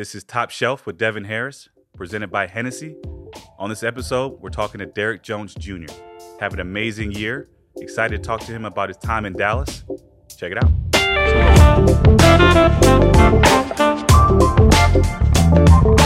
This is Top Shelf with Devin Harris, presented by Hennessy. On this episode, we're talking to Derrick Jones Jr. Have an amazing year. Excited to talk to him about his time in Dallas. Check it out. It's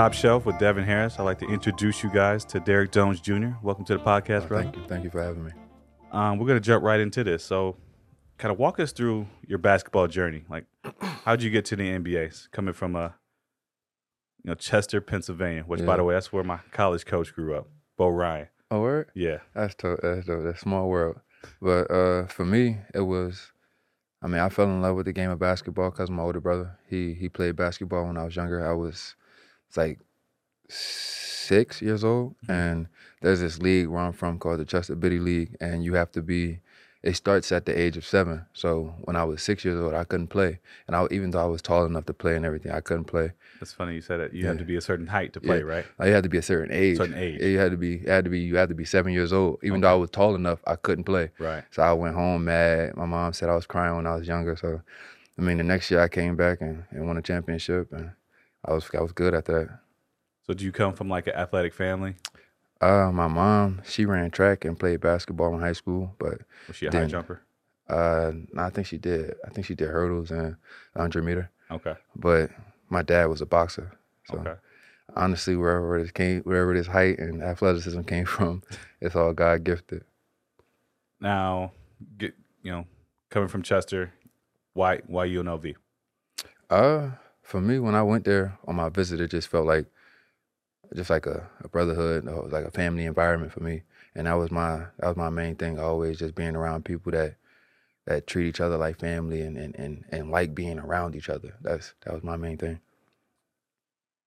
Top Shelf with Devin Harris. I'd like to introduce you guys to Derrick Jones Jr. Welcome to the podcast, Oh, brother. thank you. Thank you for having me. Um, we're gonna jump right into this. So, kind of walk us through your basketball journey. Like, how'd you get to the NBA? Coming from a, you know, Chester, Pennsylvania, which, by the way, that's where my college coach grew up, Bo Ryan. Oh, word? Yeah, That's dope. That's dope. That's small world. But uh, for me, it was. I mean, I fell in love with the game of basketball because my older brother he he played basketball when I was younger. I was, it's like six years old, Mhm. and there's this league where I'm from called the Chester Biddy League, and you have to be. It starts at the age of seven. So when I was six years old, I couldn't play, and I even though I was tall enough to play and everything, I couldn't play. that's funny you said it. You have Yeah. to be a certain height to play, Yeah. right? You had to be a certain age. Certain age. You had to be. It had to be. You had to be seven years old. Even though I was tall enough, I couldn't play. Right. So I went home mad. My mom said I was crying when I was younger. So, I mean, the next year I came back and, and won a championship, and I was I was good at that. So, do you come from like an athletic family? Uh, my mom she ran track and played basketball in high school, but Was she a high jumper? uh, no, I think she did. I think she did hurdles and 100 meter. Okay. But my dad was a boxer, so Okay. honestly, wherever this came, wherever this height and athleticism came from, it's all God gifted. Now, get you know, coming from Chester, why why UNLV? Uh, for me, when I went there on my visit, it just felt like just like a, a brotherhood, or like a family environment for me, and that was my that was my main thing. Always just being around people that that treat each other like family and and and, and like being around each other. That's that was my main thing.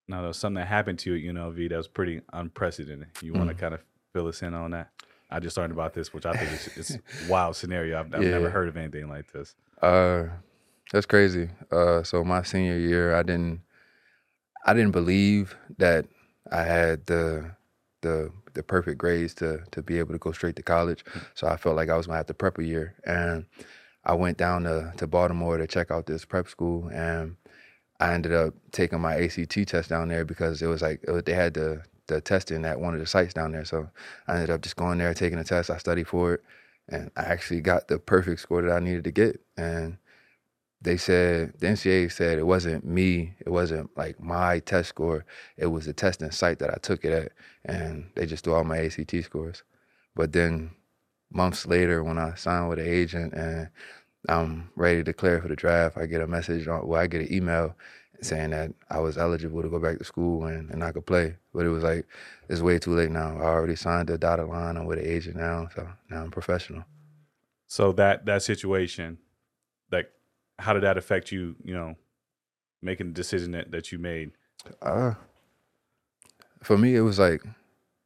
Now, there was something that happened to you at UNLV that was pretty unprecedented. You want to kind of fill us in on that? I just learned about this, which I think is it's a wild scenario. I've, I've never heard of anything like this. Uh, that's crazy. Uh, so my senior year, I didn't, I didn't believe that I had the, the, the perfect grades to to be able to go straight to college. So I felt like I was gonna have to prep a year, and I went down to to Baltimore to check out this prep school, and I ended up taking my ACT test down there because it was like it was, they had the the testing at one of the sites down there. So I ended up just going there, taking the test. I studied for it, and I actually got the perfect score that I needed to get. And they said the NCAA said it wasn't me, it wasn't like my test score. It was the testing site that I took it at, and they just threw all my ACT scores. But then months later, when I signed with an agent and I'm ready to declare for the draft, I get a message on, well, I get an email saying that I was eligible to go back to school and, and I could play. But it was like, it's way too late now. I already signed the dotted line. I'm with an agent now, so now I'm professional. So that that situation, how did that affect you? You know, making the decision that, that you made. Uh, for me, it was like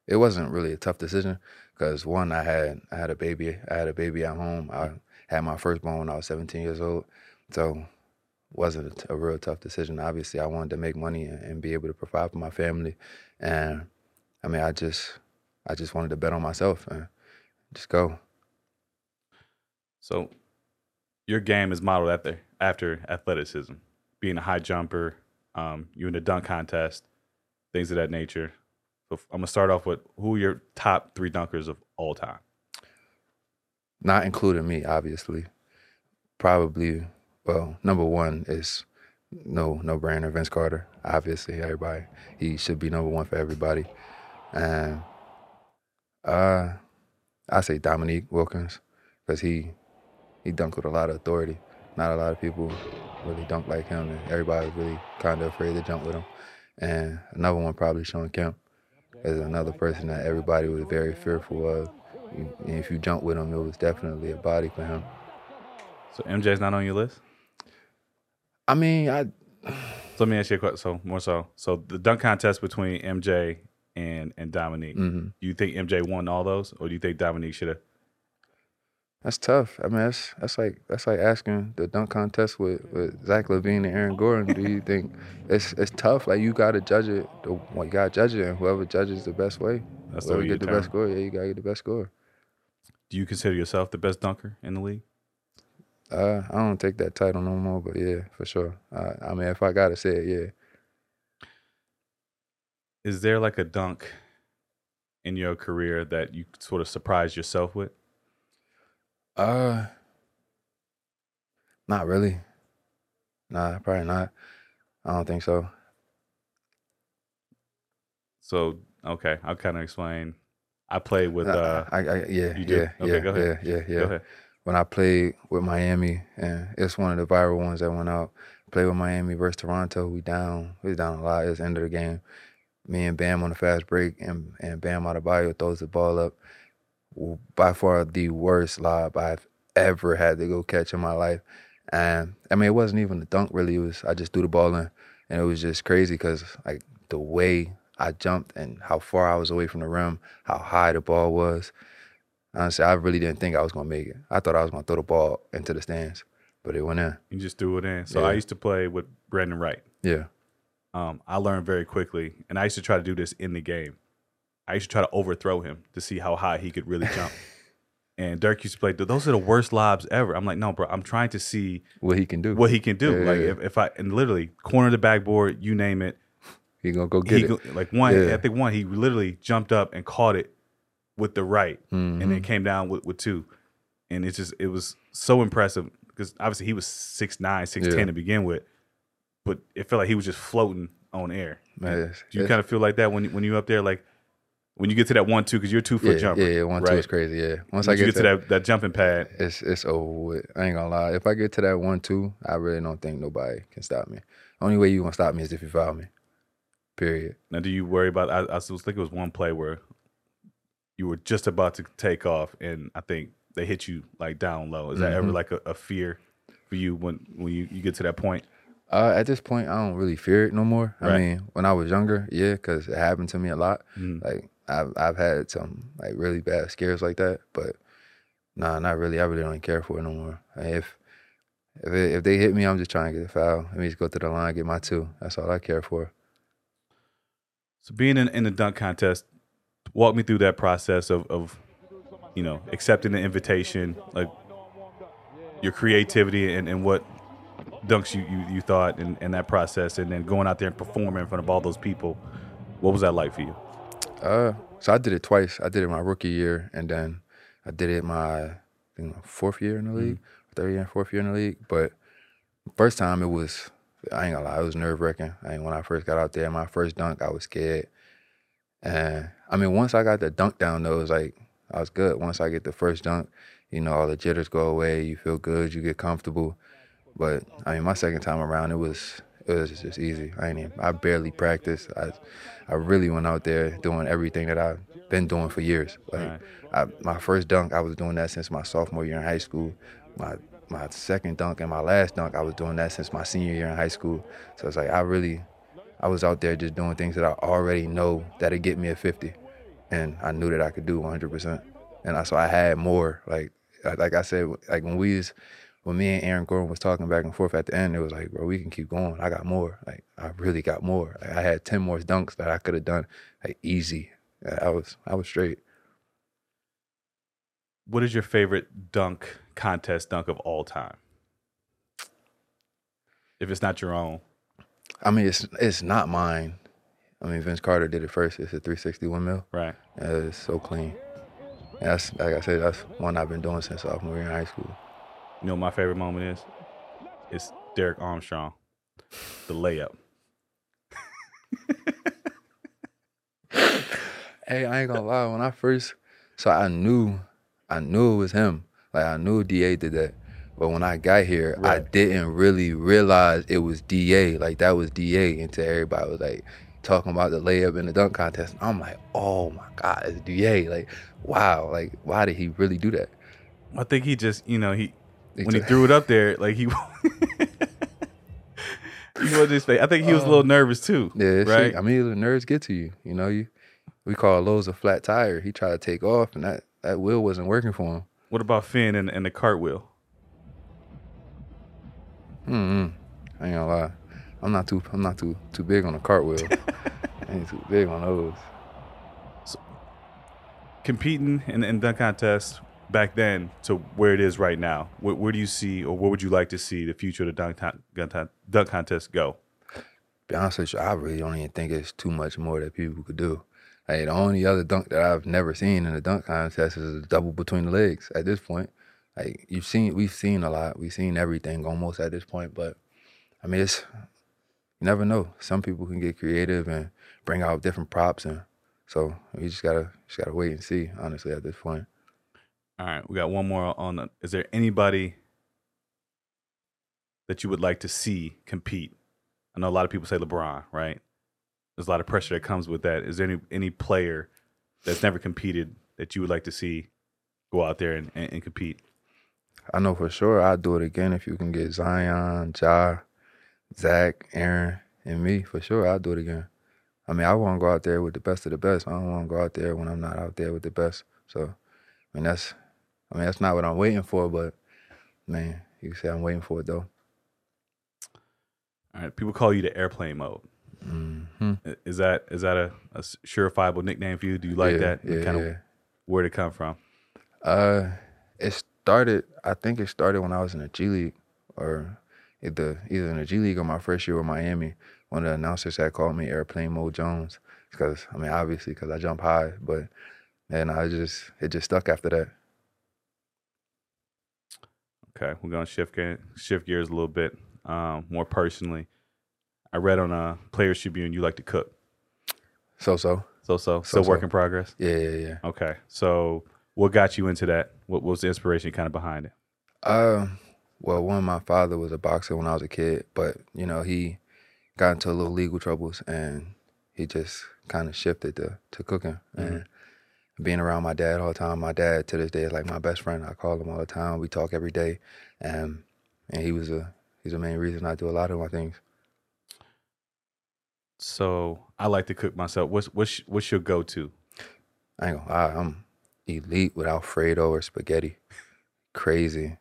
it wasn't really a tough decision because one, I had I had a baby. I had a baby at home. I had my firstborn when I was 17 years old, so wasn't a real tough decision. Obviously, I wanted to make money and, and be able to provide for my family, and I mean, I just I just wanted to bet on myself and just go. So, your game is modeled after after athleticism, being a high jumper. Um, you in a dunk contest, things of that nature. So I'm gonna start off with who are your top three dunkers of all time. not including me, obviously. Probably, well, number one is no no brainer, Vince Carter. Obviously, everybody he should be number one for everybody. And uh, I say Dominique Wilkins because he he dunked with a lot of authority. Not a lot of people really dunk like him, and everybody was really kind of afraid to jump with him. And another one probably Shawn Kemp is another person that everybody was very fearful of. And If you jump with him, it was definitely a body for him. So MJ's not on your list. I mean, I So let me ask you a question. So more so, so the dunk contest between MJ and and Dominique. mhm. Do you think MJ won all those, or do you think Dominique should have? That's tough. I mean, that's that's like that's like asking the dunk contest with, with Zach LaVine and Aaron Gordon. Do you think it's it's tough? Like you got to judge it. The, well, you got to judge it, and whoever judges the best way, That's whoever get the best score, yeah, you got to get the best score. Do you consider yourself the best dunker in the league? Uh, I don't take that title no more, but yeah, for sure. Uh, I mean, if I gotta say it, yeah. Is there like a dunk in your career that you sort of surprised yourself with? Uh, not really. Nah, probably not. I don't think so. So okay, I'll kind of explain. I played with. Uh, I, I, yeah, you yeah, Okay, yeah, go ahead. yeah, yeah, yeah. Go. When I played with Miami, and it's one of the viral ones that went out. Played with Miami versus Toronto. We down. We was down a lot. It was the end of the game. Me and Bam on the fast break, and and Bam Adebayo throws the ball up. By far the worst lob I've ever had to go catch in my life. And I mean, it wasn't even a dunk really. It was I just threw the ball in, and it was just crazy because like the way I jumped and how far I was away from the rim, how high the ball was. Honestly, I really didn't think I was gonna make it. I thought I was gonna throw the ball into the stands, but it went in. You just threw it in. So Yeah. I used to play with Brandan Wright. Yeah, Um, I learned very quickly, and I used to try to do this in the game. I used to try to overthrow him to see how high he could really jump. and Dirk used to play. Those are the worst lobs ever. I'm like, no, bro. I'm trying to see what he can do. what he can do. Yeah, like yeah. if, if I and literally corner the backboard, you name it. he gonna go get he it. like one. Yeah. I think one. He literally jumped up and caught it with the right, and Mm-hmm. then came down with, with two. And it just it was so impressive because obviously he was six nine, six ten to begin with, but it felt like he was just floating on air. Man, it's- Do you it's- kind of feel like that when you- when you up there, like when you get to that one two because you're a two foot yeah, jumper. yeah, yeah. One two right? is crazy. Yeah, once Once I you get, get to that, that jumping pad, it's it's over with. I ain't gonna lie. If I get to that one two, I really don't think nobody can stop me. Only way you gonna stop me is if you foul me. Period. now do you worry about? I, I was thinking it was one play where you were just about to take off, and I think they hit you like down low. Is that Mm-hmm. ever like a, a fear for you when when you, you get to that point? Uh, at this point, I don't really fear it no more. Right. I mean, when I was younger, yeah, because it happened to me a lot. Mhm. Like I've I've had some like really bad scares like that, but nah, not really. I really don't care for it no more. Like, if if it, if they hit me, I'm just trying to get a foul. Let me just go to the line, get my two. That's all I care for. So being in, in the dunk contest, walk me through that process of, of you know accepting the invitation, like your creativity and, and what dunks you, you, you thought in, in that process, and then going out there and performing in front of all those people. What was that like for you? Uh, so I did it twice. I did it my rookie year, and then I did it my I think fourth year in the league, third year and fourth year in the league. But first time it was, I ain't gonna lie, it was nerve wracking. I mean, when I first got out there, my first dunk, I was scared. And I mean, once I got the dunk down, though, it was like I was good. Once I get the first dunk, you know, all the jitters go away. You feel good. You get comfortable. But I mean, my second time around, it was it was just easy. I ain't even, I barely practiced. I I really went out there doing everything that I've been doing for years. Like Right. I, my first dunk, I was doing that since my sophomore year in high school. My my second dunk and my last dunk, I was doing that since my senior year in high school. So it's like I really, I was out there just doing things that I already know that'd get me a 50, and I knew that I could do 100%. And I, so I had more. Like like I said, like when we was when me and Aaron Gordon was talking back and forth at the end, it was like, bro, we can keep going. I got more. Like I really got more. Like, I had 10 more dunks that I could have done like easy. I was I was straight. What is your favorite dunk contest dunk of all time? If it's not your own, I mean, it's it's not mine. I mean, Vince Carter did it first. It's a 361 mil. right? Yeah, it's so clean. And that's like I said, that's one I've been doing since sophomore year in high school. You know what my favorite moment is? It's Darrell Armstrong, the layup. Hey, I ain't gonna lie. When I first, so I knew, I knew it was him. Like I knew Da did that. But when I got here, I didn't really realize it was Da. Like that was Da until everybody was like talking about the layup in the dunk contest. I'm like, oh my god, it's Da. Like, wow. Like, why did he really do that? I think he just, you know, He when he threw it up there, like he, he wasn't expect- I think he was a little um, nervous too. Yeah, right. I mean, the nerves get to you. You know, you we call Lowe's a flat tire. He tried to take off, and that that wheel wasn't working for him. What about Finn and, and the cartwheel? Mm-mm. I ain't gonna lie. I'm not too. I'm not too too big on the cartwheel. I ain't too big on those. Competing in, in dunk contests, back then to where it is right now? Where, where do you see, or where would you like to see the future of the dunk, contest go? Be honest with you, I really don't even think it's too much more that people could do. Like the only other dunk that I've never seen in a dunk contest is a double between the legs. At this point, like you've seen, we've seen a lot. We've seen everything almost at this point. But I mean, it's you never know. Some people can get creative and bring out different props, and so we just gotta just gotta wait and see. Honestly, at this point. All right, we got one more on. The, is there anybody that you would like to see compete? I know a lot of people say LeBron, right? There's a lot of pressure that comes with that. Is there any any player that's never competed that you would like to see go out there and, and, and compete? I know for sure I'd do it again if you can get Zion, Ja, Zach, Aaron, and me. For sure, I'd do it again. I mean, I want to go out there with the best of the best. I don't want to go out there when I'm not out there with the best. So, I mean, that's, I mean, that's not what I'm waiting for. But man, you can say I'm waiting for it though. All right, people call you the airplane mode. Mm-hmm. Is that is that a, a surefiable nickname for you? Do you like yeah, that? Yeah, kind yeah. of where did it come from? Uh, it started. I think it started when I was in the G League, or either either in the G League or my first year with Miami. One of the announcers had called me Airplane Mo Jones because I mean obviously because I jump high, but and I just it just stuck after that. Okay, we're gonna shift gear, shift gears a little bit. Um, more personally, I read on a Players Tribune you like to cook. So so. So so. Still So-so. work in progress. Yeah yeah yeah. Okay, so what got you into that? What was the inspiration kind of behind it? Uh, well, one, my father was a boxer when I was a kid, but you know he got into a little legal troubles, and he just kind of shifted to to cooking and being around my dad all the time. My dad to this day is like my best friend. I call him all the time. We talk every day, and and he was a he's the main reason I do a lot of my things. So I like to cook myself. What's what's what's your go to? I ain't gonna lie, I'm elite with Alfredo or spaghetti. Crazy,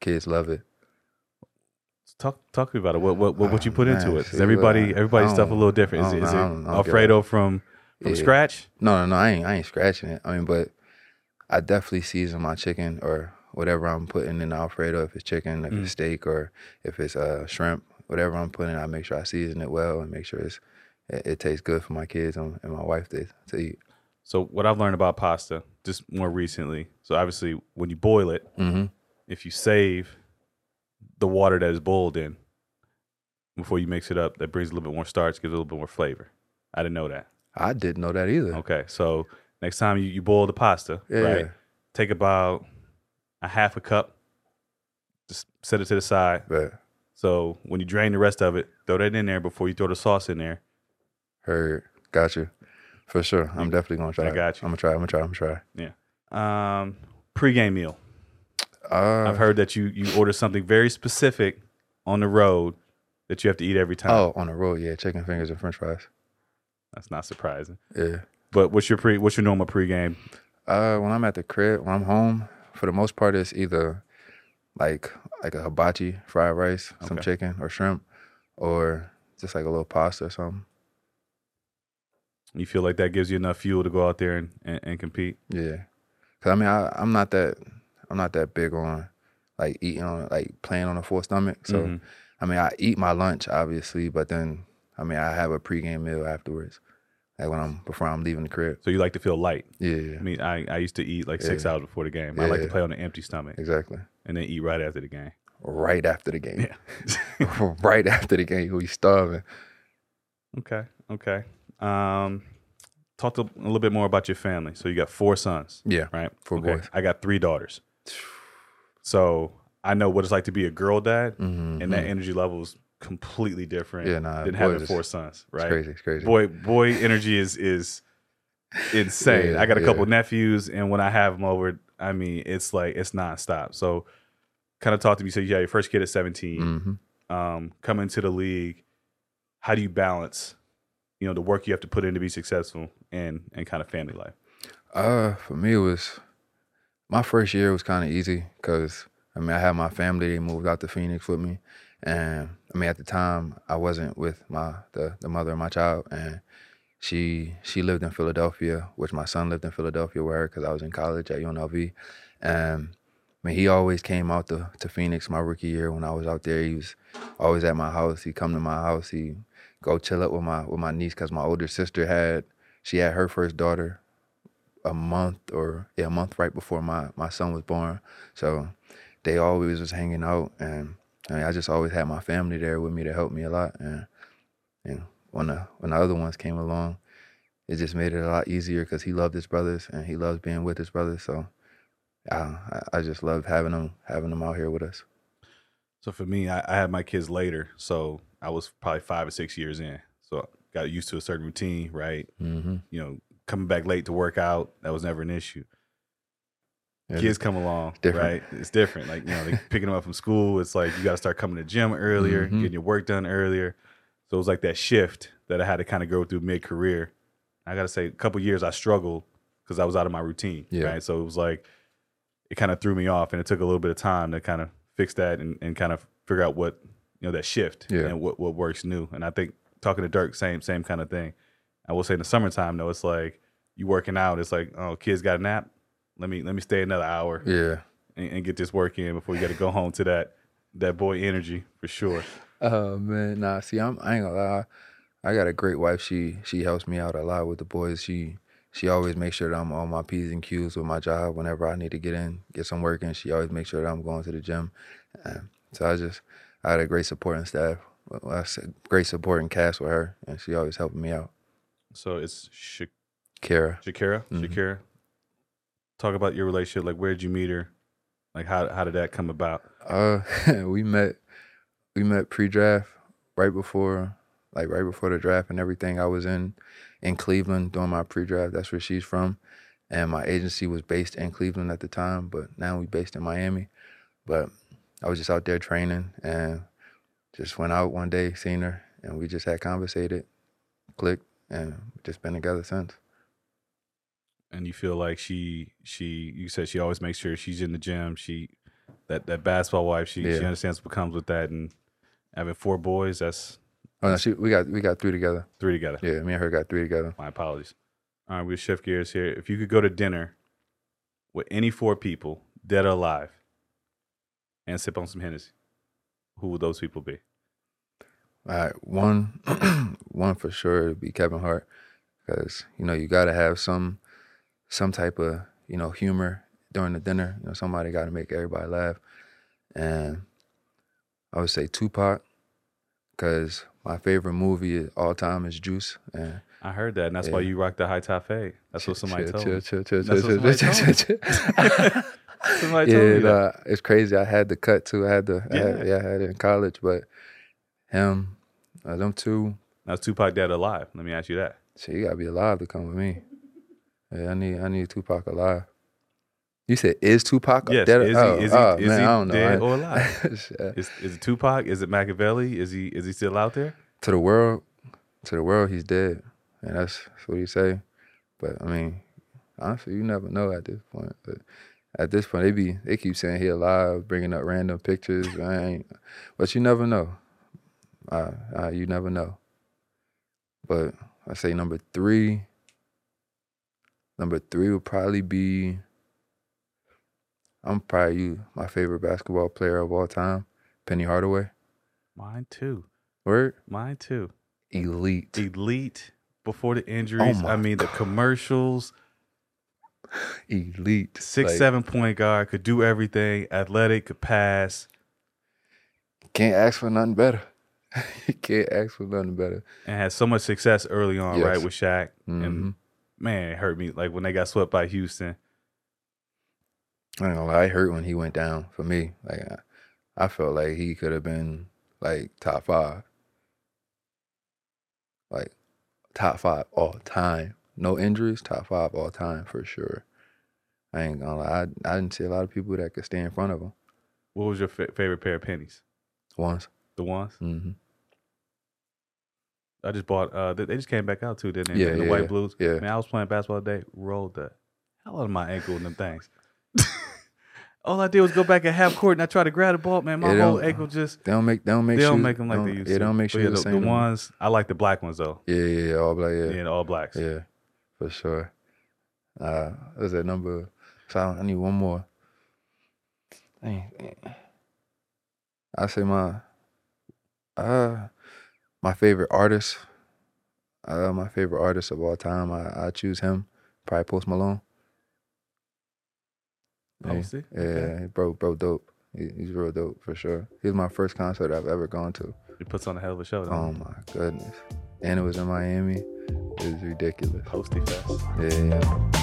kids love it. Talk talk to me about it. What what what, what you Oh, put into man, it? see, everybody everybody's stuff a little different. Is, it- don't it I don't- I don't get Alfredo from from Yeah. scratch? No, no, no. I ain't I ain't scratching it. I mean, but I definitely season my chicken or whatever I'm putting in the Alfredo. If it's chicken, if Mm. it's steak, or if it's uh, shrimp, whatever I'm putting, I make sure I season it well and make sure it's it, it tastes good for my kids and, and my wife to to eat. So what I've learned about pasta just more recently. So obviously when you boil it, hmm if you save the water that is boiled in before you mix it up, that brings a little bit more starch, gives a little bit more flavor. I didn't know that. I didn't know that either. Okay, so next time you, you boil the pasta, Yeah. right? Take about a half a cup, just set it to the side. But So when you drain the rest of it, throw that in there before you throw the sauce in there. heard, got you, for sure. I'm definitely gonna try. I got you. I'm gonna try. I'm gonna try. I'm gonna try. Yeah. Um, pre-game meal. Uh, I've heard that you you order something very specific on the road that you have to eat every time. Oh, on the road, yeah, chicken fingers and French fries. That's not surprising. Yeah. But what's your pre? What's your normal pregame? Uh, when I'm at the crib, when I'm home, for the most part, it's either like like a hibachi fried rice, some Okay. chicken or shrimp, or just like a little pasta or something. You feel like that gives you enough fuel to go out there and, and, and compete? Yeah, cause I mean, I, I'm not that I'm not that big on like eating on like playing on a full stomach. So Mhm. I mean, I eat my lunch obviously, but then I mean, I have a pregame meal afterwards, like when I'm before I'm leaving the crib. So you like to feel light. Yeah, I mean, I, I used to eat like six Yeah. hours before the game. I like to play on an empty stomach exactly. and then eat right after the game. Right after the game. Yeah. right after the game, we starving. okay. Okay. Um, talk to, a little bit more about your family. So you got four sons, Yeah, right? Four okay. boys. I got three daughters. So I know what it's like to be a girl dad, mm-hmm. and that energy level is completely different Yeah, nah, than having four sons, right? It's crazy. It's crazy. Boy, boy, energy is is insane. Yeah, I got a couple yeah. nephews, and when I have them over, I mean, it's like it's nonstop. So, kind of talk to me. So, you had your first kid at 17, hmm um, coming into the league. How do you balance, you know, the work you have to put in to be successful and and kind of family life? Uh, for me, it was my first year was kind of easy because I mean I had my family. They moved out to Phoenix with me, and I mean at the time I wasn't with my the the mother of my child, and she she lived in Philadelphia, which my son lived in Philadelphia her because I was in college at UNLV. And I mean, he always came out to, to Phoenix my rookie year when I was out there. He was always at my house. He'd come to my house. He go chill up with my with my niece because my older sister had she had her first daughter a month or yeah, a month right before my my son was born. So they always was hanging out and I mean I just always had my family there with me to help me a lot and and when the when the other ones came along, it just made it a lot easier because he loved his brothers and he loves being with his brothers. So uh, I, I just loved having them having them out here with us. So for me, I, I had my kids later, so I was probably five or six years in. So I got used to a certain routine, right? Mm-hmm. You know, coming back late to work out, that was never an issue. Yeah, Kids come along, different. right? It's different. Like, you know, they picking them up from school. It's like you got to start coming to gym earlier, Mhm. getting your work done earlier. So it was like that shift that I had to kind of go through mid career. I got to say, a couple years I struggled because I was out of my routine, Yeah. right? So it was like, it kind of threw me off and it took a little bit of time to kind of fix that and, and kind of figure out what, you know, that shift Yeah. and what, what works new. And I think talking to Dirk, same, same kind of thing. I will say in the summertime though, it's like you working out. It's like, oh, kids got a nap. Let me let me stay another hour Yeah. and, and get this work in before you got to go home to that that boy energy for sure. Oh man, nah. See, I'm I ain't gonna lie. I got a great wife. She she helps me out a lot with the boys. She she always makes sure that I'm on my p's and q's with my job. Whenever I need to get in, get some work in, she always makes sure that I'm going to the gym. Um, so I just I had a great supporting staff. Well, I said great supporting cast with her, and she always helping me out. So it's Sha- Kara. Shakira. Mhm. Shakira. Talk about your relationship. Like, where did you meet her? Like, how how did that come about? Uh, we met we met pre-draft right before like right before the draft and everything. I was in in Cleveland doing my pre-draft. That's where she's from, and my agency was based in Cleveland at the time, but now we based in Miami. But I was just out there training and just went out one day, seen her, and we just had conversated, clicked, and just been together since. And you feel like she she you said she always makes sure she's in the gym. She that that basketball wife. She she understands what comes with that. And having four boys, that's Oh no, she we got we got three together. three together. Yeah, me and her got three together. My apologies. All right, we'll shift gears here. If you could go to dinner with any four people, dead or alive, and sip on some Hennessy, who would those people be? All right, one, one for sure would be Kevin Hart, because you know you got to have some, some type of you know humor during the dinner. You know somebody got to make everybody laugh, and I would say Tupac, because my favorite movie all time is Juice. And I heard that, and that's why you rock the high top fade. That's what somebody chill, told chill, me. chill, chill, That's chill, what somebody chill, told chill, chill. Somebody yeah, told me that. nah, it's crazy. I had the cut too. I had the I had, Yeah. yeah, I had it in college, but him, uh, them two. Now, Tupac dead alive? Let me ask you that. So you gotta be alive to come with me. Yeah, I need I need Tupac alive. You said is Tupac Yes, dead? is he- oh, is he- oh, is man, he I don't know. dead or alive? Is is it Tupac? Is it Machiavelli? Is he is he still out there? to the world, to the world, he's dead, and that's, that's what he say. But I mean, honestly, you never know at this point. But at this point, they be they keep saying he alive, bringing up random pictures. I ain't, but you never know. Uh, uh, you never know. But I say number three. Number three would probably be. I'm probably you, my favorite basketball player of all time, Penny Hardaway. Mine too. Word, Mine too. elite. Elite before the injuries. Oh I mean, the commercials. elite. Six Like, seven point guard could do everything. Athletic, could pass, Can't ask for nothing better. you can't ask for nothing better. and had so much success early on, right with Shaq. Mhm. And man, it hurt me. Like when they got swept by Houston. I ain't gonna lie, it hurt when he went down for me. Like I, I felt like he could have been like top five. Like top five all time. No injuries, top five all time for sure. I ain't gonna lie. I, I didn't see a lot of people that could stay in front of him What was your fa- favorite pair of pennies? Ones. The ones hmm I just bought. Uh, they, they just came back out too, didn't they? Yeah, the yeah, white blues. Yeah. Man, I was playing basketball today. Rolled the hell out of my ankle in them things. All I did was go back at half court and I tried to grab the ball, man. My whole ankle just They don't make they don't make they don't shoes- make them like they used Yeah, to. they don't make sure yeah, the, the, same. the ones I like the black ones though. Yeah, yeah, yeah, all black. Yeah, Yeah, all blacks. yeah, for sure. Uh, what was that number? So I, I need one more. Dang. I say my uh my favorite artist. Uh, my favorite artist of all time. I I choose him. Probably Post Malone. Yeah, Posty? yeah, Okay. bro, bro, dope. He, he's real dope for sure. He was my first concert I've ever gone to. He puts on a hell of a show. Oh he? my goodness! And it was in Miami. It was ridiculous. Posty fest. Yeah, yeah.